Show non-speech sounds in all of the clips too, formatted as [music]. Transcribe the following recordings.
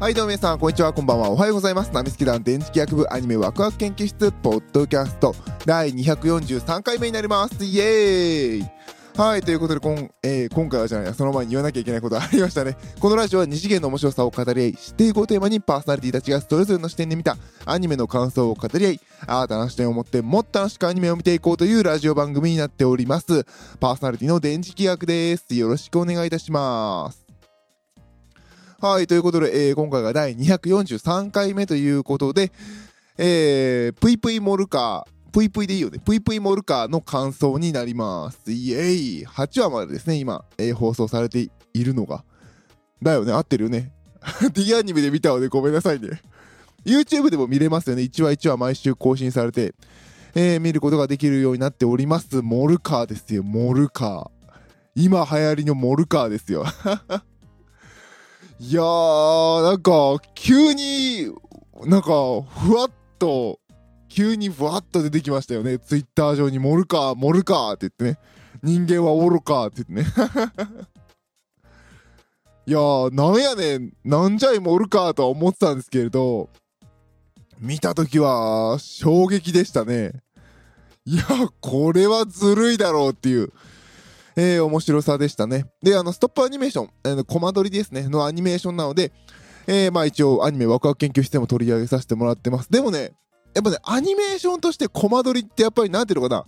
はいどうも皆さんこんにちはこんばんは。おはようございます。ナミスケ団電磁気学部アニメワクワク研究室ポッドキャスト。第243回目になります。イエーイ。はいということでこん、えー今回はじゃないその前に言わなきゃいけないことがありましたね。このラジオは二次元の面白さを語り合い知っていこうテーマにパーソナリティたちがそれぞれの視点で見たアニメの感想を語り合い新たな視点を持ってもっと楽しくアニメを見ていこうというラジオ番組になっております。パーソナリティの電磁気学です。よろしくお願いいたします。はい、ということで、えー今回が第243回目ということで、えー、ぷいぷいモルカー、ぷいぷいでいいよね、ぷいぷいモルカーの感想になります。イエーイ !8 話までですね、今、えー放送されているのが。だよね、合ってるよね。[laughs] D アニメで見たのでごめんなさいね。YouTube でも見れますよね、1話1話毎週更新されて、えー見ることができるようになっております。モルカーですよ、モルカー。今流行りのモルカーですよ。[laughs] いやー、なんか、急に、なんか、ふわっと、急にふわっと出てきましたよね。ツイッター上に、モルカー、モルカーって言ってね。人間は愚かって言ってね。[laughs] いやー、なんやねん、なんじゃいモルカーとは思ってたんですけれど、見たときは、衝撃でしたね。いや、これはずるいだろうっていう。えー、面白さでしたね。で、あの、ストップアニメーション、あのコマ撮りですね、のアニメーションなので、えー、まあ一応アニメワクワク研究室でも取り上げさせてもらってます。でもね、やっぱね、アニメーションとしてコマ撮りってやっぱりなんていうのかな、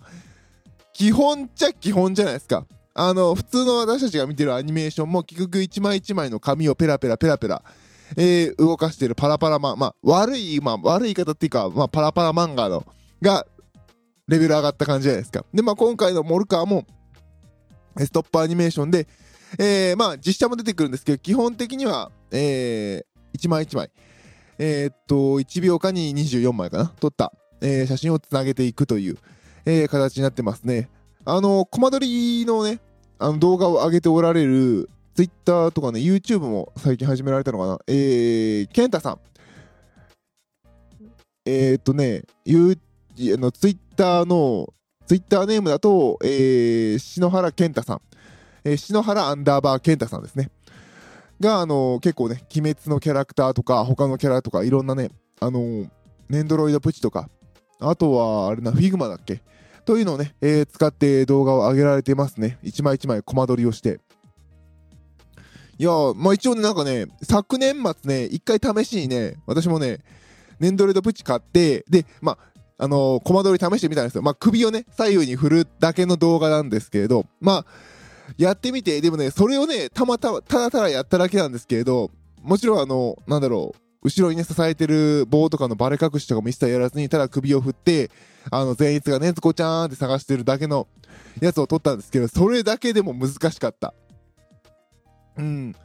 基本っちゃ基本じゃないですか。あの、普通の私たちが見てるアニメーションも結局一枚一枚の紙をペラペラペラペラ、えー、動かしてるパラパラマン、まあ悪い、まあ悪い言い方っていうか、まあパラパラ漫画の、が、レベル上がった感じじゃないですか。で、まあ今回のモルカーも、ストップアニメーションで、えー、まあ実写も出てくるんですけど、基本的には、えー、一枚一枚、えーっと、1秒間に24枚かな、撮った、えー写真をつなげていくという、えー形になってますね。あの、コマ撮りのね、あの動画を上げておられる、Twitter とかね、YouTube も最近始められたのかな、えー、ケンタさん。えー、っとね、ゆうあの Twitter の、Twitter ネームだと、えー、篠原健太さん。えー、篠原アンダーバー健太さんですね。が、あの結構ね、鬼滅のキャラクターとか、他のキャラとか、いろんなね、あのねんどろいどぷちとか、あとは、あれな、 figma だっけ？というのをね、えー使って動画を上げられてますね。一枚一枚コマ撮りをして。いやー、まあ一応ね、なんかね、昨年末ね、一回試しにね、私もね、ネンドロイドプチ買って、で、まあ、あの、コマ撮り試してみたんですよ。まあ、首をね、左右に振るだけの動画なんですけれど、まあ、やってみて、でもね、それをね、たまたま、ただただやっただけなんですけれど、もちろんあの、なんだろう、後ろにね、支えてる棒とかのバレ隠しとかも一切やらずに、ただ首を振って、あの、前逸がねずこちゃーんって探してるだけのやつを撮ったんですけど、それだけでも難しかった。うん。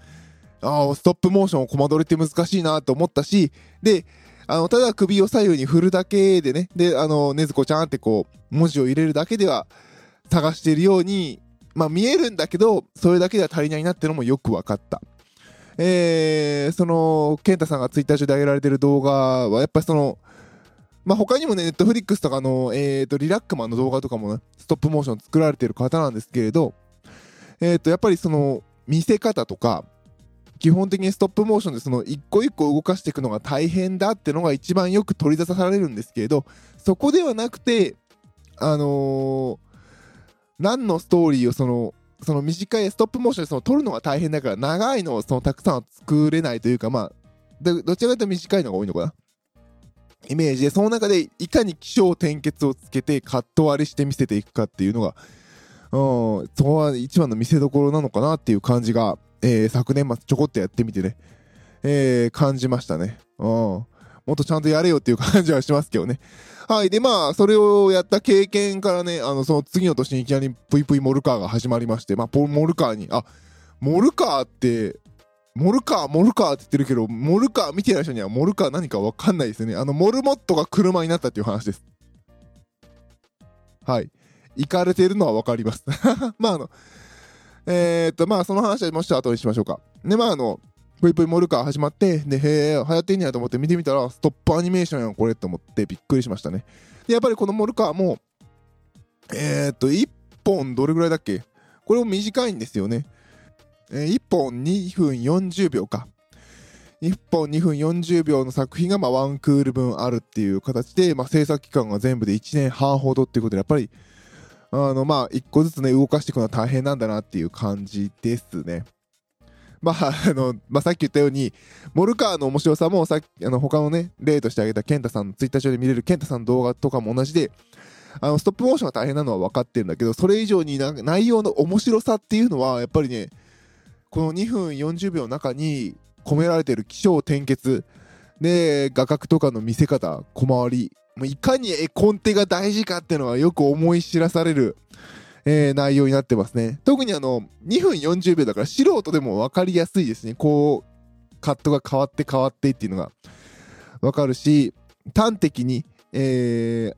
ああ、ストップモーションをコマ撮りって難しいなと思ったし、で、あの、ただ首を左右に振るだけでね、で、あの、ねずこちゃんってこう、文字を入れるだけでは探しているように、まあ見えるんだけど、それだけでは足りないなってのもよく分かった。えー、その、ケンタさんがツイッター上で上げられてる動画は、やっぱりその、まあ他にもね、ネットフリックスとかの、えーと、リラックマンの動画とかもね、ストップモーション作られてる方なんですけれど、えーと、やっぱりその、見せ方とか、基本的にストップモーションでその一個一個動かしていくのが大変だってのが一番よく取り出されるんですけれどそこではなくてあのー何のストーリーをそのその短いストップモーションでその撮るのが大変だから長いのをそのたくさんは作れないというかまあどどちらかというと短いのが多いのかな。イメージでその中でいかに起承転結をつけてカット割りして見せていくかっていうのがうん、そこは一番の見せどころなのかなっていう感じが、えー昨年末ちょこっとやってみてね、えー感じましたね。うん。もっとちゃんとやれよっていう感じはしますけどね。はい。で、まあ、それをやった経験からね、あの、その次の年にいきなりぷいぷいモルカーが始まりまして、まあ、モルカーに、あ、モルカーって、モルカー、モルカーって言ってるけど、モルカー見てない人にはモルカー何かわかんないですよね。あの、モルモットが車になったっていう話です。はい。行かれてるのはわかります。[laughs] まあ、あの、えー、っと、まあ、その話はもうちょっと後にしましょうか。で、まあ、あの、ぷいぷいモルカー始まって、で、へえ、流行ってんやと思って見てみたら、ストップアニメーションやん、これって思ってびっくりしましたね。で、やっぱりこのモルカーも、えー、っと、1本どれぐらいだっけ？これも短いんですよね。えー1本2分40秒か。1本2分40秒の作品がまあ1クール分あるっていう形で、まあ、制作期間が全部で1年半ほどっていうことでやっぱりあのまあ1個ずつね動かしていくのは大変なんだなっていう感じですね。まああのまあ、さっき言ったようにモルカーの面白さもさっきあの他のね例として挙げた健太さんのツイッター上で見れる健太さんの動画とかも同じであのストップモーションが大変なのは分かってるんだけどそれ以上に内容の面白さっていうのはやっぱりねこの2分40秒の中に込められている起承転結で画角とかの見せ方小回りいかに絵コンテが大事かっていうのはよく思い知らされる、えー、内容になってますね。特にあの2分40秒だから素人でも分かりやすいですね。こうカットが変わって変わってっていうのが。分かるし端的にえ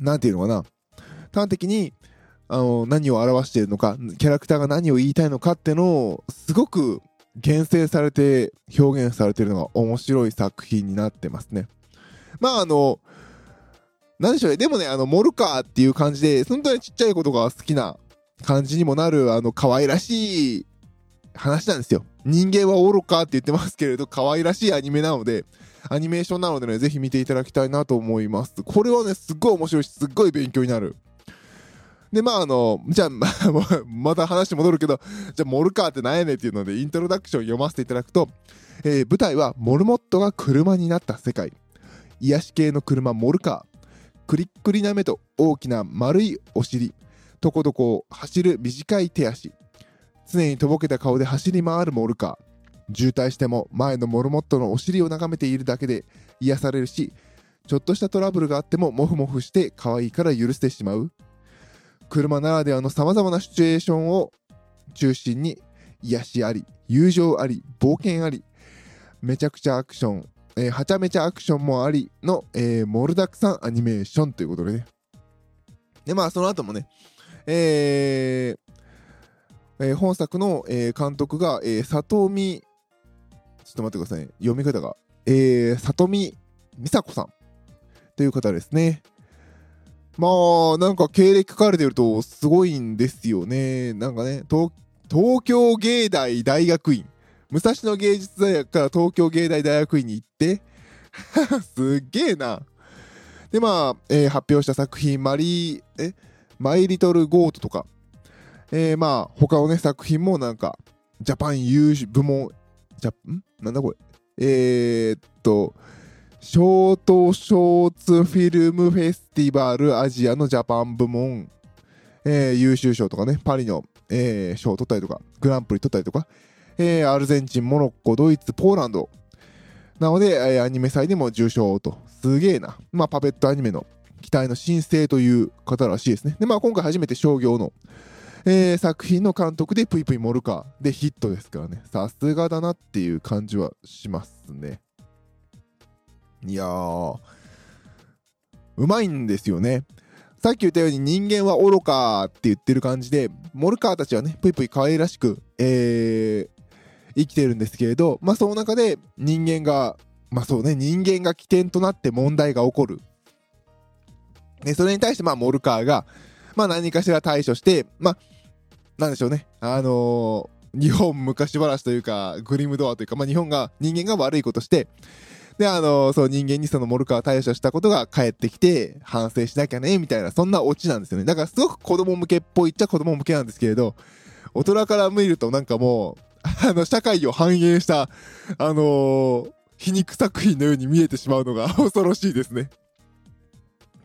ー、なんていうのかな。端的にあの何を表しているのかキャラクターが何を言いたいのかっていうのをすごく厳選されて表現されてるのが面白い作品になってますね。まああの、なんでしょうね。でもね、あの、モルカーっていう感じで、本当にちっちゃいことが好きな感じにもなる、あの、可愛らしい話なんですよ。人間は愚かって言ってますけれど、可愛らしいアニメなので、アニメーションなのでね、ぜひ見ていただきたいなと思います。これはね、すっごい面白いし、すっごい勉強になる。で、まあ、あの、じゃあ、[laughs] ままた話戻るけど、じゃあ、モルカーって何やねんっていうので、イントロダクション読ませていただくと、えー、舞台はモルモットが車になった世界。癒し系の車モルカー。クリックリな目と大きな丸いお尻。とこどこ走る短い手足。常にとぼけた顔で走り回るモルカー。渋滞しても前のモルモットのお尻を眺めているだけで癒されるし、ちょっとしたトラブルがあってもモフモフして可愛いから許してしまう。車ならではのさまざまなシチュエーションを中心に癒しあり、友情あり、冒険あり、めちゃくちゃアクション、えー、はちゃめちゃアクションもありの、えー、モルダクさんアニメーションということでね。で、まあ、その後もね、えーえー、本作の、えー、監督が、えー、里見、ちょっと待ってください、読み方が、えー、里見美佐子さんという方ですね。まあ、なんか経歴書かれてるとすごいんですよね。なんかね、東東京芸大大学院。武蔵野芸術大学から東京芸大大学院に行って [laughs] すっげえな。で、まあ、えー、発表した作品、マリー、えマイリトルゴートとか、えー、まあ、他のね、作品もなんか、ジャパン優秀部門、ジャ、ん？なんだこれ？えー、っと、ショートショーツフィルムフェスティバルアジアのジャパン部門、えー、優秀賞とかね、パリの、えー、賞を取ったりとか、グランプリ取ったりとか、えー、アルゼンチン、モロッコ、ドイツ、ポーランド。なので、えー、アニメ祭でも受賞と。すげえな。まあ、パペットアニメの期待の新星という方らしいですね。で、まあ、今回初めて商業の、えー、作品の監督でぷいぷいモルカーでヒットですからね。さすがだなっていう感じはしますね。いやー、うまいんですよね。さっき言ったように人間は愚かって言ってる感じで、モルカーたちはね、ぷいぷい可愛らしく、えー、生きてるんですけれど、まあその中で人間が、まあそうね、人間が起点となって問題が起こる。で、それに対してまあモルカーが、まあ何かしら対処して、まあ、なんでしょうね、あのー、日本昔話というか、グリムドアというか、まあ日本が、人間が悪いことして、で、あの、そう人間にそのモルカー対処したことが返ってきて、反省しなきゃね、みたいな、そんなオチなんですよね。だからすごく子供向けっぽいっちゃ子供向けなんですけれど、大人から見るとなんかもう、あの、社会を反映した、あのー、皮肉作品のように見えてしまうのが [laughs] 恐ろしいですね。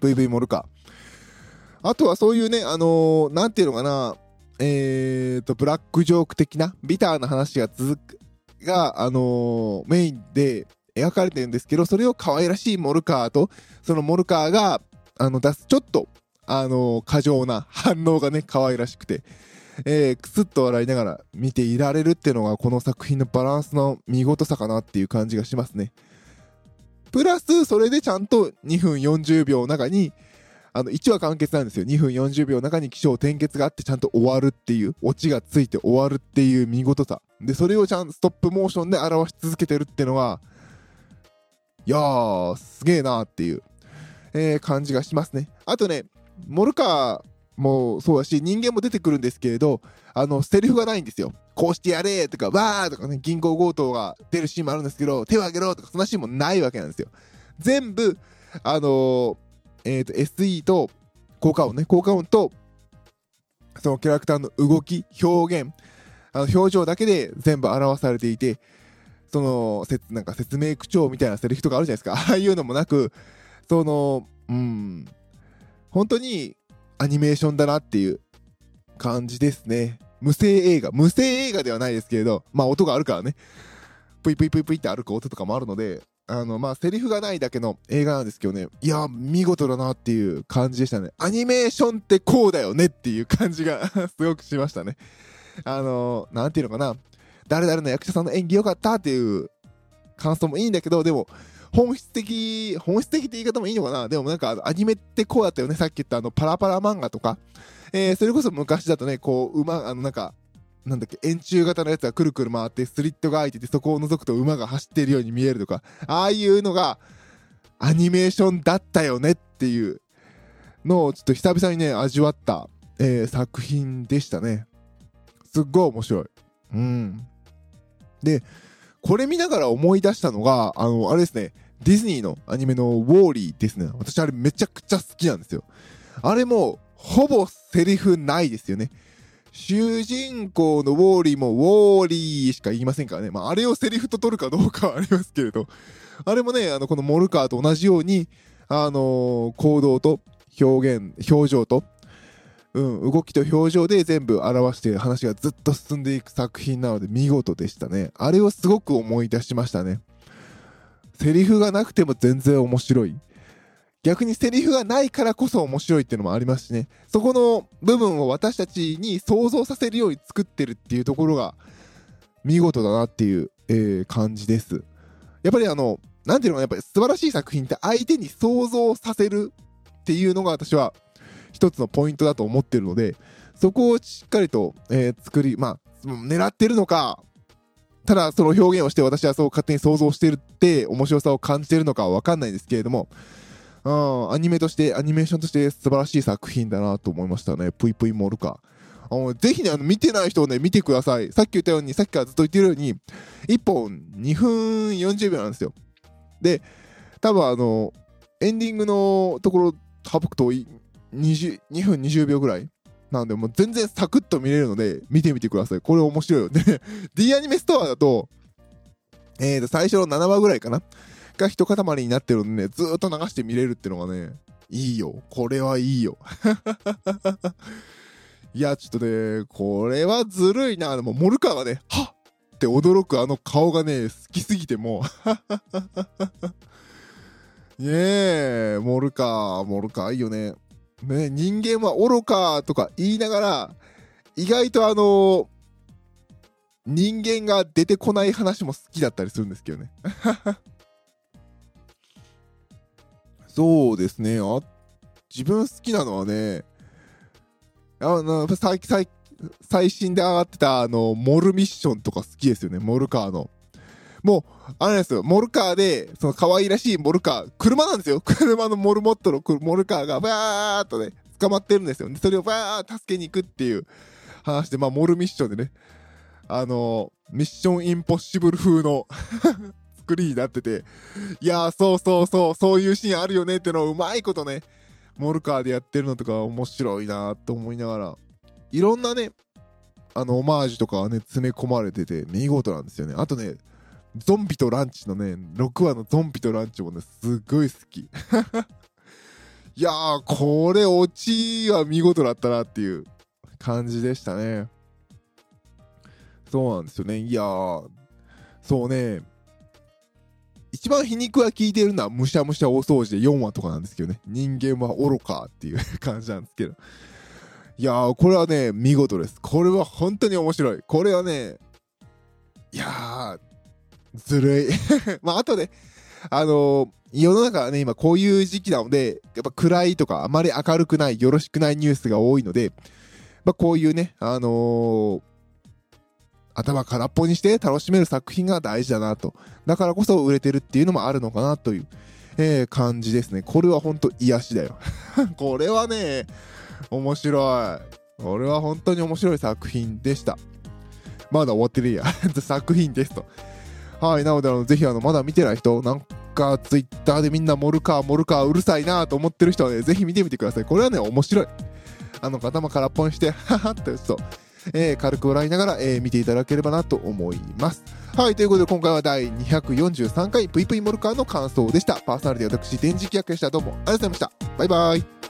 VV モルカー。あとはそういうね、あのー、なんていうのかな、えーと、ブラックジョーク的な、ビターな話が続く、が、あのー、メインで描かれてるんですけど、それを可愛らしいモルカーと、そのモルカーが、あの、出す、ちょっと、あのー、過剰な反応がね、可愛らしくて、えー、くすっと笑いながら見ていられるっていうのがこの作品のバランスの見事さかなっていう感じがしますね。プラス、それでちゃんと2分40秒の中に、あの、1話完結なんですよ。2分40秒の中に起承転結があってちゃんと終わるっていう、オチがついて終わるっていう見事さ。で、それをちゃんとストップモーションで表し続けてるっていうのは、いやー、すげえなーっていう、えー、感じがしますね。あとね、モルカー、もうそうだし、人間も出てくるんですけれど、あの、セリフがないんですよ。こうしてやれとか、わーとかね、銀行強盗が出るシーンもあるんですけど、手を挙げろとか、そんなシーンもないわけなんですよ。全部、あのー、えっ、ー、と、SE と、効果音ね、効果音と、そのキャラクターの動き、表現、あの表情だけで全部表されていて、その、せなんか説明口調みたいなセリフとかあるじゃないですか。ああいうのもなく、その、うん、本当にアニメーションだなっていう感じですね。無声映画。無声映画ではないですけれど、まあ音があるからね。ぷいぷいぷいぷいって歩く音とかもあるので、あの、まあ、セリフがないだけの映画なんですけどね、いや、見事だなっていう感じでしたね。アニメーションってこうだよねっていう感じが [laughs] すごくしましたね。あの、なんていうのかな、誰々の役者さんの演技良かったっていう感想もいいんだけど、でも、本質的、本質的って言い方もいいのかな？でもなんかアニメってこうだったよね。さっき言ったあのパラパラ漫画とか。えー、それこそ昔だとね、こう、馬、あのなんか、なんだっけ、円柱型のやつがくるくる回ってスリットが開いててそこを覗くと馬が走っているように見えるとか、ああいうのがアニメーションだったよねっていうのをちょっと久々にね、味わった、えー、作品でしたね。すっごい面白い。うん。で、これ見ながら思い出したのが、あの、あれですね、ディズニーのアニメのウォーリーですね。私あれめちゃくちゃ好きなんですよ。あれも、ほぼセリフないですよね。主人公のウォーリーもウォーリーしか言いませんからね。まあ、あれをセリフと取るかどうかは [laughs] ありますけれど。あれもね、あの、このモルカーと同じように、あのー、行動と表現、表情と、うん、動きと表情で全部表して話がずっと進んでいく作品なので見事でしたね。あれをすごく思い出しましたね。セリフがなくても全然面白い。逆にセリフがないからこそ面白いっていうのもありますしね。そこの部分を私たちに想像させるように作ってるっていうところが見事だなっていう、えー、感じです。やっぱりあの、なんていうのかな、やっぱり素晴らしい作品って相手に想像させるっていうのが私は一つのポイントだと思ってるので、そこをしっかりと、えー、作り、まあ、狙ってるのか、ただその表現をして私はそう勝手に想像してるって面白さを感じてるのかはわかんないですけれども、うん、アニメとして、アニメーションとして素晴らしい作品だなと思いましたね。ぷいぷいモルカ。あのぜひね、あの見てない人をね、見てください。さっき言ったように、さっきからずっと言ってるように、1本2分40秒なんですよ。で、多分あの、エンディングのところ省くと2分20秒ぐらいなんで、もう全然サクッと見れるので、見てみてください。これ面白いよね。[laughs] D アニメストアだと、えーと、最初の7話ぐらいかな？が一塊になってるんでね、ずーっと流して見れるってのがね、いいよ。これはいいよ。[laughs] いや、ちょっとね、これはずるいな。でも、モルカーがね、はっって驚くあの顔がね、好きすぎてもう [laughs] ねえ、モルカー、モルカーいいよね。ね、人間は愚かとか言いながら、意外とあの人間が出てこない話も好きだったりするんですけどね。[laughs] そうですね。あ自分好きなのはね、あの最最最新で上がってたあのモルミッションとか好きですよね、モルカーの。もう、あれですよ、モルカーで、その可愛らしいモルカー、車なんですよ。[laughs] 車のモルモットのモルカーがバーっとね、捕まってるんですよ。で、それをバーッ助けに行くっていう話で、まあ、モルミッションでね、あのミッションインポッシブル風の [laughs] 作りになってて、いやー、そうそうそう、そういうシーンあるよねってのをうまいことね、モルカーでやってるのとか面白いなと思いながら、いろんなね、あの、オマージュとかね、詰め込まれてて、見事なんですよね。あとね、ゾンビとランチのね、6話のゾンビとランチもね、すっごい好き。[laughs] いやー、これ、オチは見事だったなっていう感じでしたね。そうなんですよね。いやー、そうね、一番皮肉が効いてるのはむしゃむしゃ大掃除で4話とかなんですけどね。人間は愚かっていう感じなんですけど。いやー、これはね、見事です。これは本当に面白い。これはね、いやー、ずるい。[laughs] まあ、あとね、あのー、世の中はね、今こういう時期なので、やっぱ暗いとかあまり明るくない、よろしくないニュースが多いので、まあ、こういうね、あのー、頭空っぽにして楽しめる作品が大事だなと。だからこそ売れてるっていうのもあるのかなという、えー、感じですね。これは本当癒しだよ。[laughs] これはね、面白い。これは本当に面白い作品でした。まだ終わってるや。[laughs] 作品ですと。はい。なので、あのぜひ、あの、まだ見てない人、なんか、ツイッターでみんなモルカー、モルカー、うるさいなと思ってる人はね、ぜひ見てみてください。これはね、面白い。あの、頭空っぽにして、ははってそう。えー、軽く笑いながら、えー、見ていただければなと思います。はい、ということで今回は第243回ぷいぷいモルカーの感想でした。パーソナリティ私、電磁気役でした。どうもありがとうございました。バイバイ。